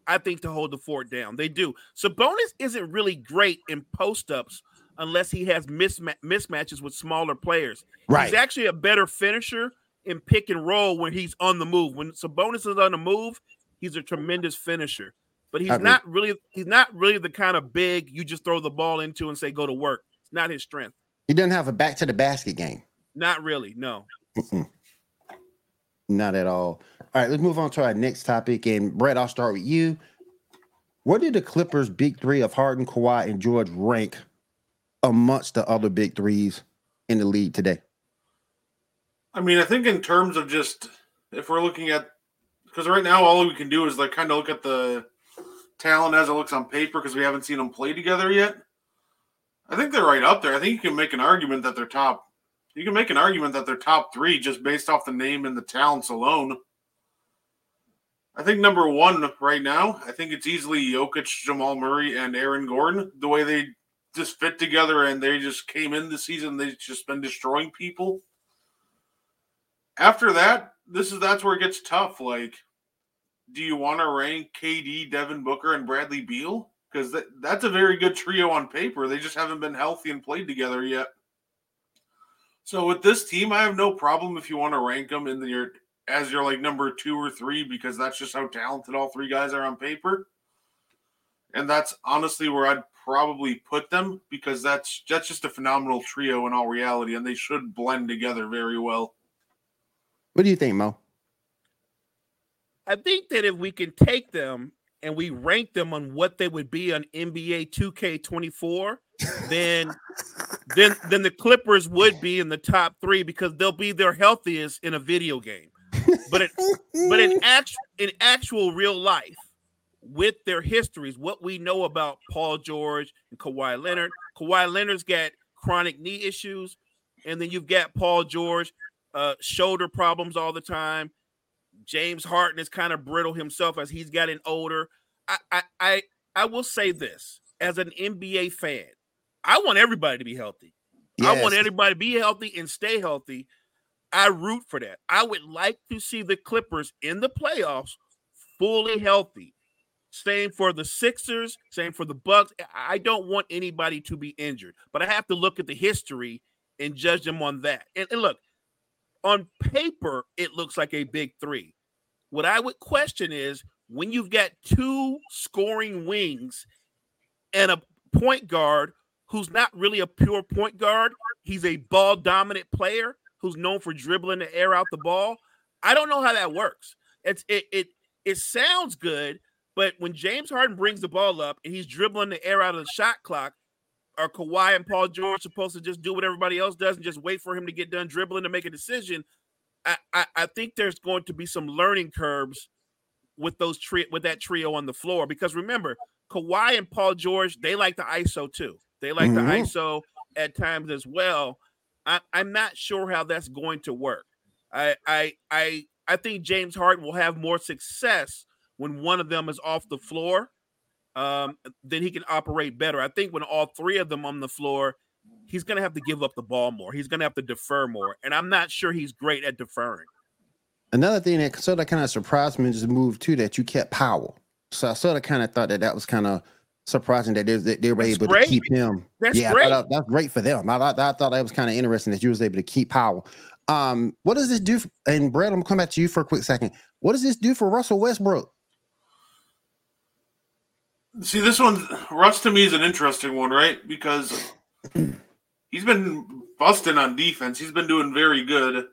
I think, to hold the fort down. They do. Sabonis isn't really great in post-ups unless he has misma- mismatches with smaller players. Right. He's actually a better finisher in pick and roll when he's on the move. When Sabonis is on the move, He's a tremendous finisher, but he's not really he's not really the kind of big you just throw the ball into and say go to work. It's not his strength. He doesn't have a back to the basket game. Not really, no. Mm-mm. Not at all. All right, let's move on to our next topic. And Brett, I'll start with you. Where did the Clippers' big three of Harden, Kawhi, and George rank amongst the other big threes in the league today? I mean, I think in terms of just if we're looking at because right now all we can do is like kind of look at the talent as it looks on paper because we haven't seen them play together yet. I think they're right up there. I think you can make an argument that they're top. You can make an argument that they're top three just based off the name and the talents alone. I think number one right now, I think it's easily Jokic, Jamal Murray, and Aaron Gordon. The way they just fit together and they just came in the season, they've just been destroying people. After that, this is that's where it gets tough. Like, do you want to rank KD, Devin Booker, and Bradley Beal? Because that, that's a very good trio on paper. They just haven't been healthy and played together yet. So with this team, I have no problem if you want to rank them in the your as your like number two or three because that's just how talented all three guys are on paper. And that's honestly where I'd probably put them because that's that's just a phenomenal trio in all reality, and they should blend together very well. What do you think, Mo? I think that if we can take them and we rank them on what they would be on NBA 2K24, then then then the Clippers would be in the top three because they'll be their healthiest in a video game. But it, but in actual in actual real life, with their histories, what we know about Paul George and Kawhi Leonard, Kawhi Leonard's got chronic knee issues, and then you've got Paul George uh, shoulder problems all the time. James Harden is kind of brittle himself as he's getting older. I, I, I, I will say this as an NBA fan, I want everybody to be healthy. Yes. I want everybody to be healthy and stay healthy. I root for that. I would like to see the Clippers in the playoffs fully healthy. Same for the Sixers, same for the Bucks. I don't want anybody to be injured, but I have to look at the history and judge them on that. And, and look, on paper, it looks like a big three. What I would question is when you've got two scoring wings and a point guard who's not really a pure point guard. He's a ball dominant player who's known for dribbling the air out the ball. I don't know how that works. It's it it it sounds good, but when James Harden brings the ball up and he's dribbling the air out of the shot clock, are Kawhi and Paul George supposed to just do what everybody else does and just wait for him to get done dribbling to make a decision? I, I, I think there's going to be some learning curves with those tri- with that trio on the floor because remember, Kawhi and Paul George, they like the ISO too. They like mm-hmm. the ISO at times as well. I, I'm not sure how that's going to work. I I I I think James Harden will have more success when one of them is off the floor. Um, then he can operate better. I think when all three of them on the floor, he's going to have to give up the ball more. He's going to have to defer more, and I'm not sure he's great at deferring. Another thing that sort of kind of surprised me is the move too that you kept Powell. So I sort of kind of thought that that was kind of surprising that they, that they were that's able great. to keep him. That's yeah, great. That, that's great for them. I, I, I thought that was kind of interesting that you was able to keep Powell. Um, what does this do? For, and Brad, I'm gonna come back to you for a quick second. What does this do for Russell Westbrook? See, this one, Russ to me is an interesting one, right? Because he's been busting on defense. He's been doing very good.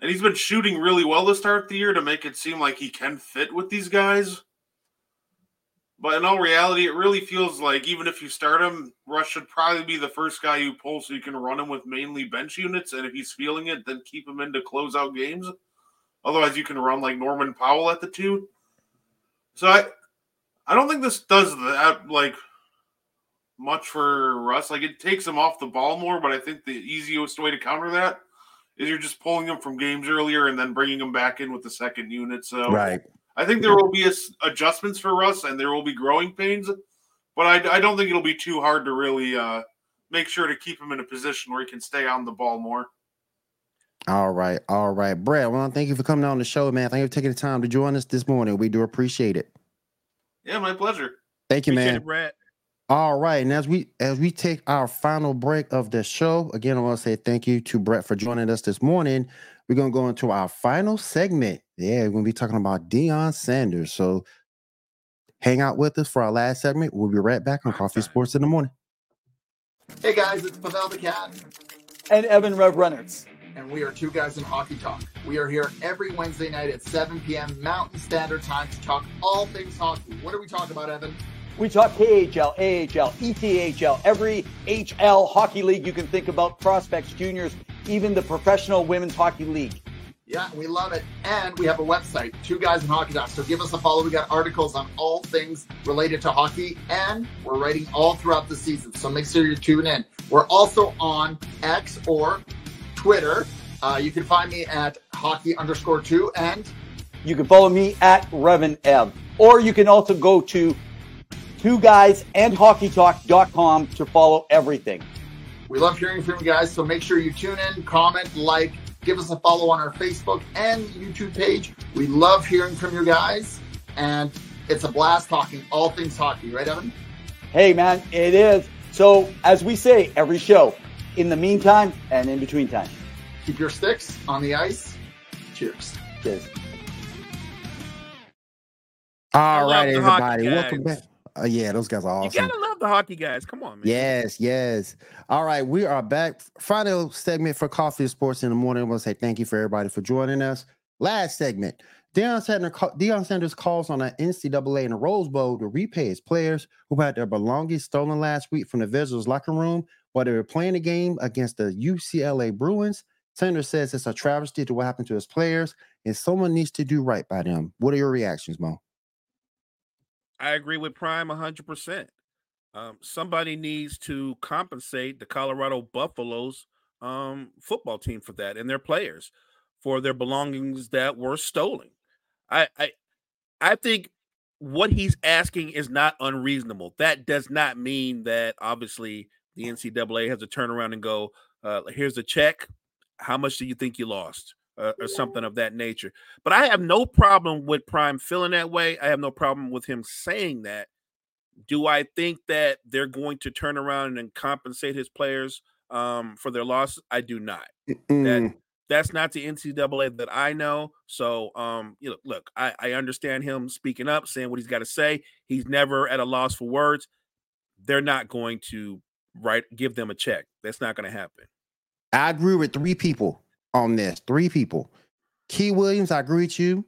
And he's been shooting really well to start the year to make it seem like he can fit with these guys. But in all reality, it really feels like even if you start him, Russ should probably be the first guy you pull so you can run him with mainly bench units. And if he's feeling it, then keep him in to close out games. Otherwise, you can run like Norman Powell at the two. So I, I don't think this does that like much for Russ. Like it takes him off the ball more, but I think the easiest way to counter that is you're just pulling him from games earlier and then bringing him back in with the second unit. So right. I think there will be a, adjustments for Russ and there will be growing pains, but I, I don't think it'll be too hard to really uh, make sure to keep him in a position where he can stay on the ball more. All right, all right, Brad. Well, thank you for coming on the show, man. Thank you for taking the time to join us this morning. We do appreciate it. Yeah, my pleasure. Thank you, appreciate man. It, Brad. All right, and as we as we take our final break of the show, again, I want to say thank you to Brett for joining us this morning. We're gonna go into our final segment. Yeah, we're gonna be talking about Deion Sanders. So hang out with us for our last segment. We'll be right back on Coffee Sports in the morning. Hey guys, it's Pavel the Cat and Evan Rev Reynolds. And we are two guys in hockey talk. We are here every Wednesday night at 7 p.m. Mountain Standard Time to talk all things hockey. What are we talking about, Evan? We talk KHL, AHL, ECHL, every HL hockey league you can think about, prospects, juniors, even the professional women's hockey league. Yeah, we love it. And we have a website, Two Guys in Hockey Talk. So give us a follow. We got articles on all things related to hockey, and we're writing all throughout the season. So make sure you tune in. We're also on X or Twitter. Uh, you can find me at hockey underscore two, and you can follow me at Revan Ev. Or you can also go to two guys and hockeytalk.com to follow everything. We love hearing from you guys, so make sure you tune in, comment, like, give us a follow on our Facebook and YouTube page. We love hearing from you guys, and it's a blast talking all things hockey, right, Evan? Hey, man, it is. So, as we say every show, in the meantime and in between time, keep your sticks on the ice. Cheers. Cheers. All right, everybody. Welcome back. Uh, yeah, those guys are awesome. You gotta love the hockey guys. Come on, man. Yes, yes. All right, we are back. Final segment for Coffee Sports in the morning. I want to say thank you for everybody for joining us. Last segment. Deion Sanders, Deion Sanders calls on the NCAA and the Rose Bowl to repay his players who had their belongings stolen last week from the visitors' locker room while they were playing the game against the UCLA Bruins. Sanders says it's a travesty to what happened to his players, and someone needs to do right by them. What are your reactions, Mo? I agree with Prime 100%. Um, somebody needs to compensate the Colorado Buffaloes um, football team for that and their players for their belongings that were stolen. I, I, I think what he's asking is not unreasonable. That does not mean that obviously the NCAA has to turn around and go, uh, "Here's a check. How much do you think you lost?" Uh, or something of that nature. But I have no problem with Prime feeling that way. I have no problem with him saying that. Do I think that they're going to turn around and compensate his players um, for their loss? I do not. Mm. That that's not the NCAA that I know. So, um, you know, look, I, I understand him speaking up, saying what he's got to say. He's never at a loss for words. They're not going to write give them a check. That's not going to happen. I agree with three people on this. Three people. Key Williams, I agree with you.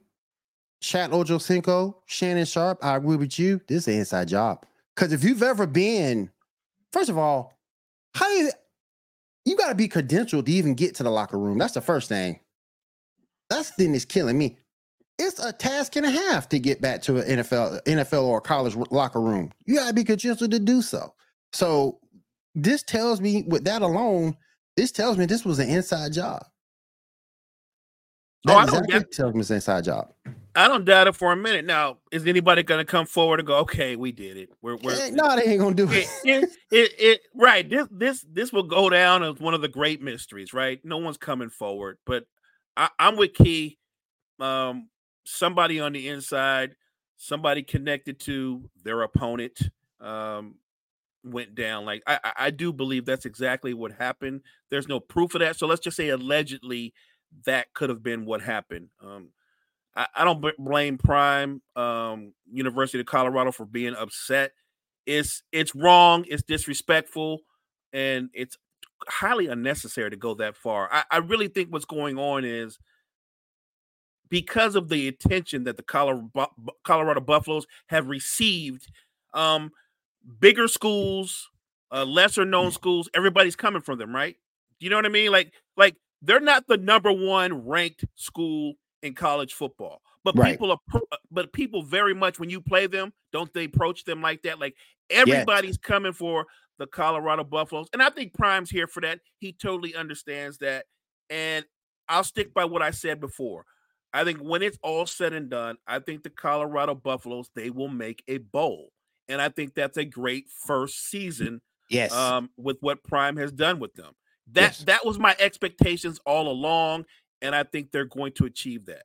Chad Ochocinco, Shannon Sharpe, I agree with you. This is an inside job. Because if you've ever been, first of all, how do you, you got to be credentialed to even get to the locker room? That's the first thing. That's the thing that's killing me. It's a task and a half to get back to an NFL, NFL or college locker room. You got to be credentialed to do so. So this tells me, with that alone, this tells me this was an inside job. That I don't exactly get- tells me it's an inside job. I don't doubt it for a minute. Now, is anybody going to come forward and go, "Okay, we did it. We're we're Eh, no, they ain't gonna do it, it. it, it, it- right this this this will go down as one of the great mysteries right no one's coming forward but I, i'm with key um somebody on the inside somebody connected to their opponent um went down like I i do believe that's exactly what happened there's no proof of that so let's just say allegedly that could have been what happened um I, I don't b- blame Prime um, University of Colorado for being upset. It's it's wrong it's disrespectful and it's highly unnecessary to go that far. I, I really think what's going on is because of the attention that the colorado, colorado buffaloes have received um bigger schools uh, lesser known schools everybody's coming from them right? You know what i mean? Like like they're not the number one ranked school in college football but Right. people are but people very much when you play them don't they approach them like that like everybody's coming for the colorado buffaloes and i think prime's here for that he totally understands that and i'll stick by what i said before i think when it's all said and done i think the colorado buffaloes they will make a bowl and i think that's a great first season Yes. um, with what Prime has done with them. That Yes. that was my expectations all along, and I think they're going to achieve that.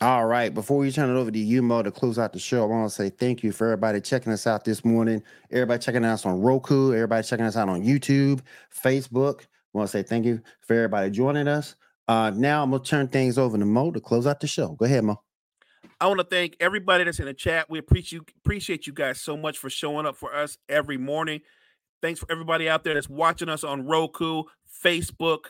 All right. Before we turn it over to you, Mo, to close out the show, I want to say thank you for everybody checking us out this morning. Everybody checking us on Roku. Everybody checking us out on YouTube, Facebook. I want to say thank you for everybody joining us. Uh, now I'm gonna turn things over to Mo to close out the show. Go ahead, Mo. I want to thank everybody that's in the chat. We appreciate you appreciate you guys so much for showing up for us every morning. Thanks for everybody out there that's watching us on Roku, Facebook.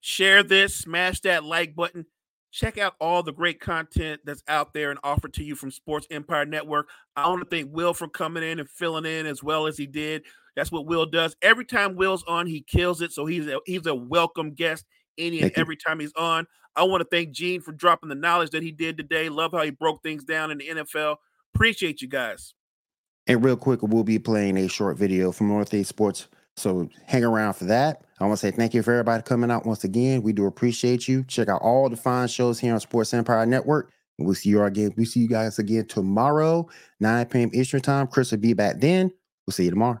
Share this, smash that like button. Check out all the great content that's out there and offered to you from Sports Empire Network. I want to thank Will for coming in and filling in as well as he did. That's what Will does. Every time Will's on, he kills it. So he's a, he's a welcome guest any and every time he's on. I want to thank Gene for dropping the knowledge that he did today. Love how he broke things down in the NFL. Appreciate you guys. And real quick, we'll be playing a short video from Northeast Sports. So hang around for that. I want to say thank you for everybody coming out once again. We do appreciate you. Check out all the fine shows here on Sports Empire Network. We'll see you again. We see you guys again tomorrow, 9 p.m. Eastern time. Chris will be back then. We'll see you tomorrow.